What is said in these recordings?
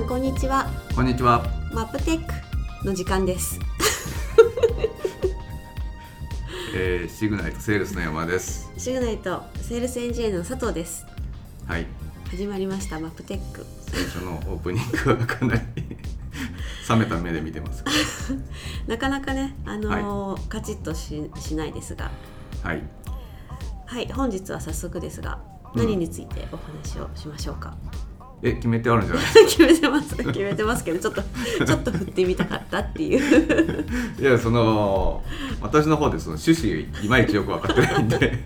んこんにちはこんにちは。マップテックの時間です えー、シグナイトセールスの山です。シグナイトセールスエンジニアの佐藤ですはい。始まりましたマップテック最初のオープニングはかなり 冷めた目で見てます。なかなかねあのーカチッとししないですがはい。はい本日は早速ですがうん何についてお話をしましょうか、え、決めてあるんじゃない？決めてます。決めてますけどちょっとちょっと振ってみたかったっていう。いや、その、私の方でその趣旨いまいちよく分かってないんで。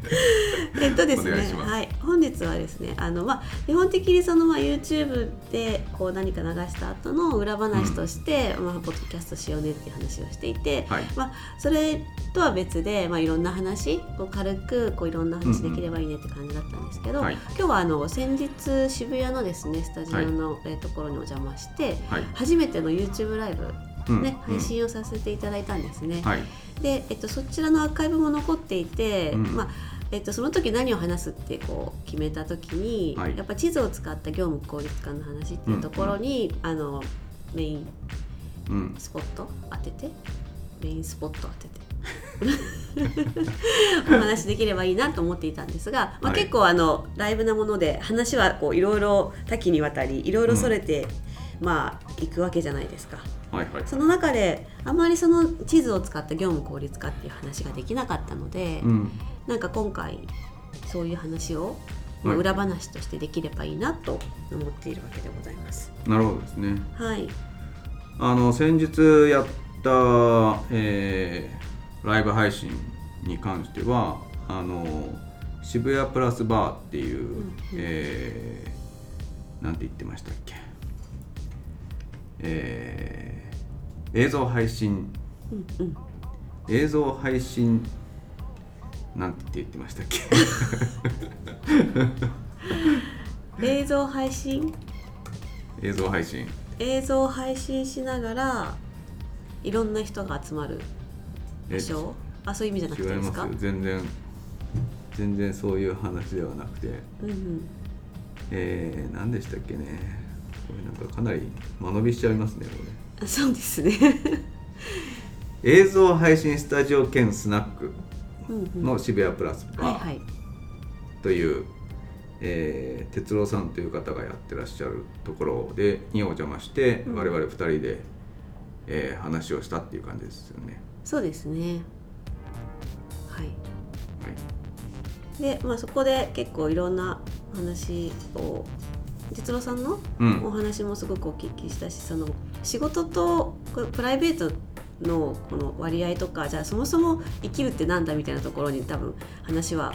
えっとですねはい。本日はですねあのまあ基本的にそのまあ YouTube でこう何か流した後の裏話として、まあポッドキャストしようねっていう話をしていて、はい。まあそれとは別でまあいろんな話こう軽くこういろんな話できればいいねって感じだったんですけど、はい今日はあの先日渋谷のですねスタジオの、えーところにお邪魔してはい。初めての YouTube ライブうんね、うん配信をさせていただいたんですね。はい。で、えっと、そちらのアーカイブも残っていて、うんまあえっと、その時何を話すってこう決めた時に、はいやっぱ地図を使った業務効率化の話っていうところに、あのメインうん。スポット当ててメインスポット当てて お話できればいいなと思っていたんですが、まあ、はい結構あのライブなもので話はこういろいろ多岐にわたりいろいろそれて、まあいくわけじゃないですか。はい。はい。その中であまりその地図を使った業務効率化っていう話ができなかったので、うん。なんか今回そういう話を、まあ、はい裏話としてできればいいなと思っているわけでございます。なるほどですね。はい、あの先日やった、えーライブ配信に関してはあの渋谷プラスバーっていう、んうん。えーなんて言ってましたっけ、えー映像配信。うんうん、映像配信。なんて言ってましたっけ。映像配信？映像配信。映像配信しながらいろんな人が集まる。え場所あそういう意味じゃなくてですか？ます全然全然そういう話ではなくて。うんうん。えー、何でしたっけね？これなんかかなり間延びしちゃいますねこれ。あそうですね。映像配信スタジオ兼スナックの渋谷プラスバーという、えー哲郎さんという方がやってらっしゃるところでにお邪魔して、うん。我々2人で、えー話をしたっていう感じですよね。そうですね。はい。はい。で、まあ、そこで結構いろんな話を哲郎さんのうん。お話もすごくお聞きしたしその仕事とプライベートのこの割合とかじゃあそもそも生きるってなんだみたいなところに多分話は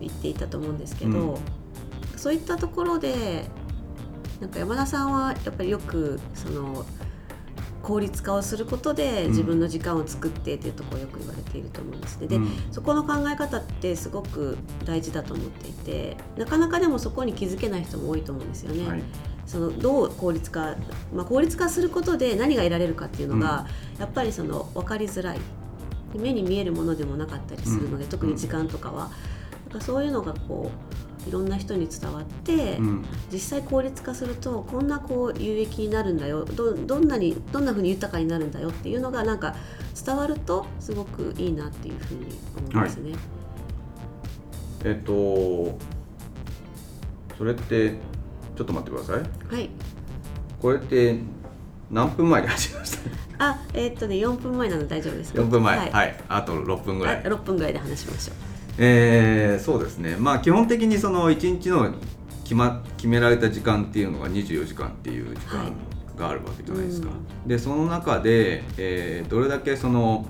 言っていたと思うんですけど、うん。そういったところでなんか山田さんはやっぱりよくその効率化をすることでうん。自分の時間を作ってっていうところをよく言われていると思うんですね。で、うん。そこの考え方ってすごく大事だと思っていてなかなかでもそこに気づけない人も多いと思うんですよね。はい。そのどう効率化、まあ、効率化することで何が得られるかっていうのが、やっぱりその分かりづらい。目に見えるものでもなかったりするので、うん。特に時間とかは、なんかそういうのがこういろんな人に伝わって、うん。実際効率化するとこんなこう有益になるんだよ。どどんなにどんな風に豊かになるんだよっていうのがなんか伝わるとすごくいいなっていうふうに思いますね。えっとそれってちょっと待ってください。はい。これって何分前に始めました？あえーっとね4分前なので大丈夫です。か4分前。ははい。い、あと6分ぐらい。あ6分ぐらいで話しましょう。えーそうですねまあ基本的にその1日の決,、ま、決められた時間っていうのが24時間っていう時はい間があるわけじゃないですか、うでその中で、えーどれだけその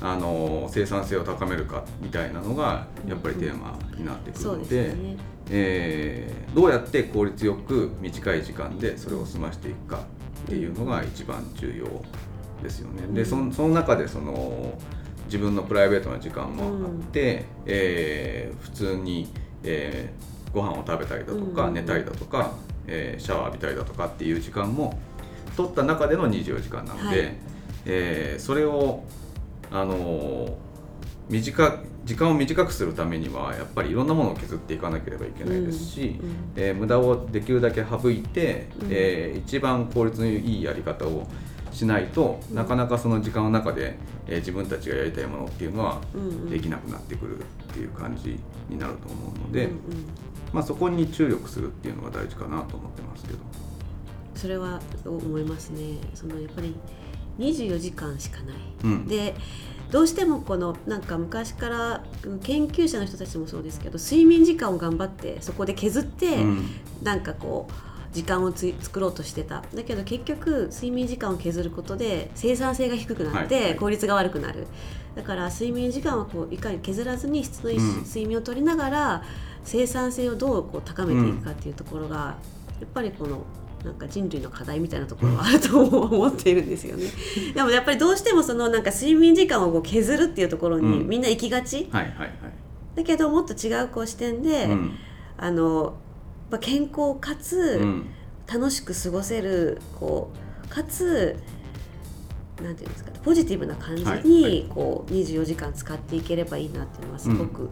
あの生産性を高めるかみたいなのがやっぱりテーマになってくるので。えーどうやって効率よく短い時間でそれを済ましていくかっていうのが一番重要ですよね。でその中でその自分のプライベートな時間もあって、えー普通に、えーご飯を食べたりだとか、うん。寝たりだとか、えーシャワー浴びたりだとかっていう時間も取った中での24時間なので、はい。えーそれをあのー短時間を短くするためにはやっぱりいろんなものを削っていかなければいけないですし、うん。うん、えー、無駄をできるだけ省いて、うん、えー、一番効率のいいやり方をしないと、うん、なかなかその時間の中で、えー、自分たちがやりたいものっていうのはできなくなってくるっていう感じになると思うので、うんうん、まあ、そこに注力するっていうのが大事かなと思ってますけど。それは思いますね。そのやっぱり24時間しかない、うん、でどうしてもこのなんか昔から研究者の人たちもそうですけど睡眠時間を頑張ってそこで削って、うん、なんかこう時間をつ作ろうとしてた。だけど結局睡眠時間を削ることで生産性が低くなって効率が悪くなる、はい、だから睡眠時間はこういかに削らずに質のいい睡眠をとりながら、生産性をどうこう高めていくかっていうところが、やっぱりこのなんか人類の課題みたいなところはあると思っているんですよね。でもやっぱりどうしてもそのなんか睡眠時間をこう削るっていうところにみんな行きがち、だけどもっと違うこう視点で、うん、あのまあ、健康かつ楽しく過ごせるこうかつなんていうんですかポジティブな感じにこう24時間使っていければいいなっていうのはすごく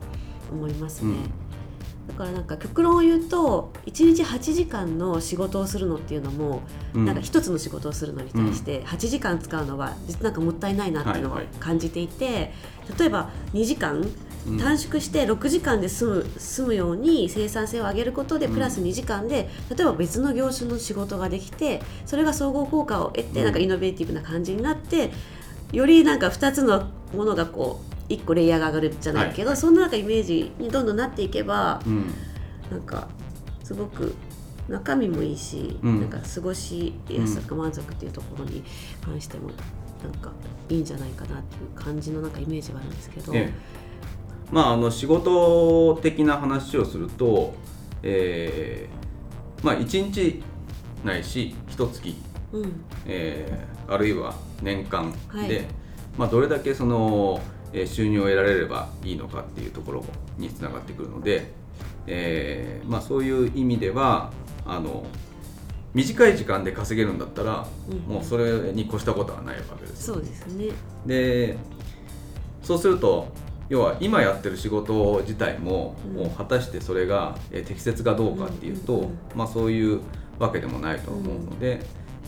思いますね。うん。だからなんか極論を言うと1日8時間の仕事をするのっていうのも、うん、なんか一つの仕事をするのに対して8時間使うのは実なんかもったいないなっていうのを感じていて、はいはい、例えば2時間短縮して6時間で済む済むように生産性を上げることでプラス2時間で例えば別の業種の仕事ができてそれが総合効果を得てなんかイノベーティブな感じになってよりなんか2つのものがこう1個レイヤーが上がるじゃないけど、はい、そんな中イメージにどんどんなっていけば、うん、なんかすごく中身もいいし、うん、なんか過ごしやすく満足っていうところに関してもなんかいいんじゃないかなっていう感じのなんかイメージはあるんですけど、ええ、まああの仕事的な話をすると、えー、まあ1日ないし1月、うん、えー、あるいは年間で、はい、まあ、どれだけその収入を得られればいいのかっていうところにつながってくるので、えーまあ、そういう意味ではあの短い時間で稼げるんだったら、うん、もうそれに越したことはないわけです。そうですね。でそうすると要は今やってる仕事自体も,、もう果たしてそれが適切かどうかっていうと、まあ、そういうわけでもないと思うので。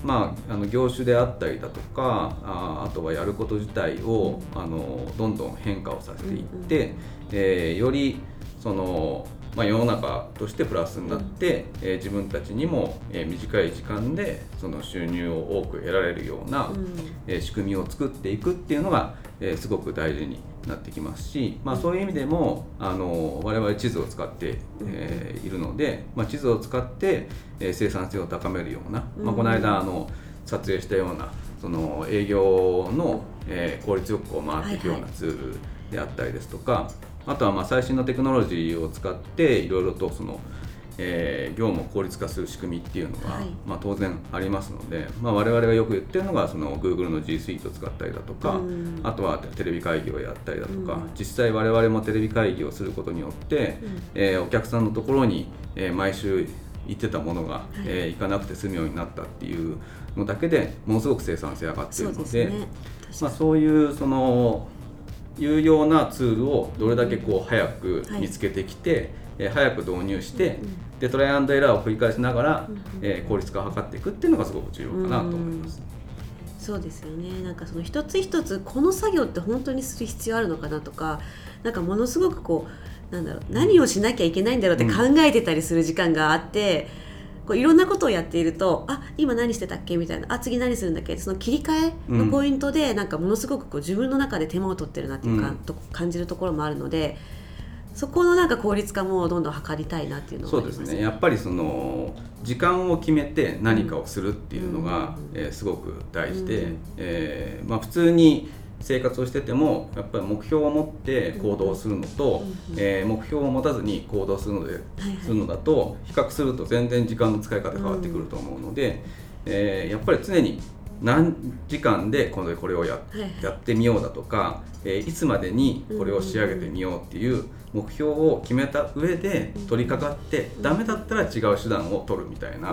まあ、あの業種であったりだとかああとはやること自体をあのどんどん変化をさせていって、うん、えー、よりその、まあ、世の中としてプラスになって、うん、えー、自分たちにも、えー、短い時間でその収入を多く得られるような、うん、えー、仕組みを作っていくっていうのが、えー、すごく大事になってきますし、まあ、そういう意味でもあの我々地図を使って、えー、いるので、まあ、地図を使って、えー、生産性を高めるような、まあ、この間あの撮影したようなその営業の、えー、効率よくこう回っていくようなツールであったりですとか、はいはい、あとはまあ最新のテクノロジーを使っていろいろとそのえー、業務を効率化する仕組みっていうのが、はい、まあ、当然ありますので、まあ、我々がよく言ってるのがその Google の G Suite を使ったりだとか、あとはテレビ会議をやったりだとか、実際我々もテレビ会議をすることによって、うん、えー、お客さんのところに、えー、毎週行ってたものが、はい、えー、行かなくて済むようになったっていうのだけでものすごく生産性上がっているので、ね、まあ、そういうその有用なツールをどれだけこう早く見つけてきて、はいえー、早く導入して、でトライアンドエラーを繰り返しながら、えー、効率化を図っていくっていうのがすごく重要かなと思います。そうですよね。なんかその一つ一つこの作業って本当にする必要あるのかなとかなんかものすごくこうなんだろう何をしなきゃいけないんだろうって考えてたりする時間があって。こういろんなことをやっているとあ今何してたっけ？みたいなあ次何するんだっけ？その切り替えのポイントで、うん、なんかものすごくこう自分の中で手間を取ってるなっていうか、うん、と感じるところもあるのでそこのなんか効率化もどんどん図りたいなっていうのそうですね。やっぱりその時間を決めて何かをするっていうのが、うん、えー、すごく大事で、うん、えー、まあ、普通に生活をしててもやっぱり目標を持って行動するのと、うん、えー、目標を持たずに行動するので、するのだと比較すると全然時間の使い方変わってくると思うので、えー、やっぱり常に何時間でこれこれをや,、やってみようだとか、えー、いつまでにこれを仕上げてみようっていう目標を決めた上で取り掛かって、うん、ダメだったら違う手段を取るみたいな、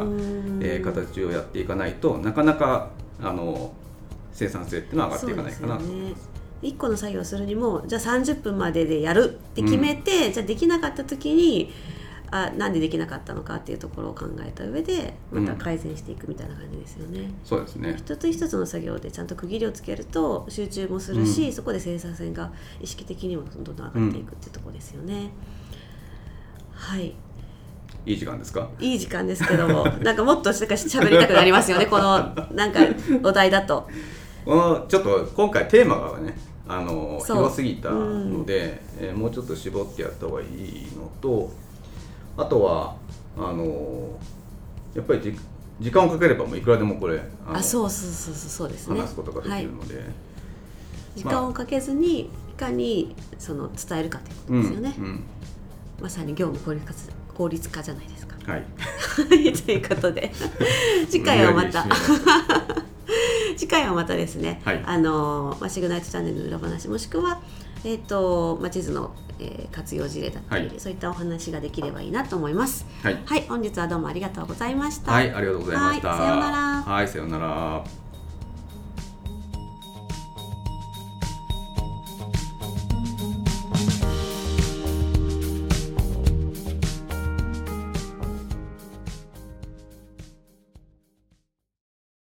えー、形をやっていかないとなかなかあの生産性っていうのは上がっていかないかなと。思います。1個の作業をするにもじゃあ30分まででやるって決めて、うん、じゃあできなかった時にあなんでできなかったのかっていうところを考えた上でまた改善していくみたいな感じですよね。うん、そうですね。一つ一つの作業でちゃんと区切りをつけると集中もするし、うん、そこで生産性が意識的にもどんどん上がっていくっていうところですよね。はい。いい時間ですか？いい時間ですけども なんかもっとしかしゃべりたくなりますよねこのなんかお題だと。このちょっと今回テーマがねあの広すぎたので、うん、えー、もうちょっと絞ってやった方がいいのとあとはあのやっぱりじ時間をかければもういくらでもこれあそうそうそうそうですね。話すことができるので、はい、時間をかけずにいかにその伝えるかということですよね、うんうん、まさに業務効率化効率化じゃないですか。はい。ということで。次回はまた。次回はまたですね、はい、あのまあ、シグナイトチャンネルの裏話もしくはえーとまあ、地図の、えー、活用事例だったり、はい、そういったお話ができればいいなと思います。はい、はい、本日はどうもありがとうございました。はい、ありがとうございました。はい、さようなら。はい、さようなら。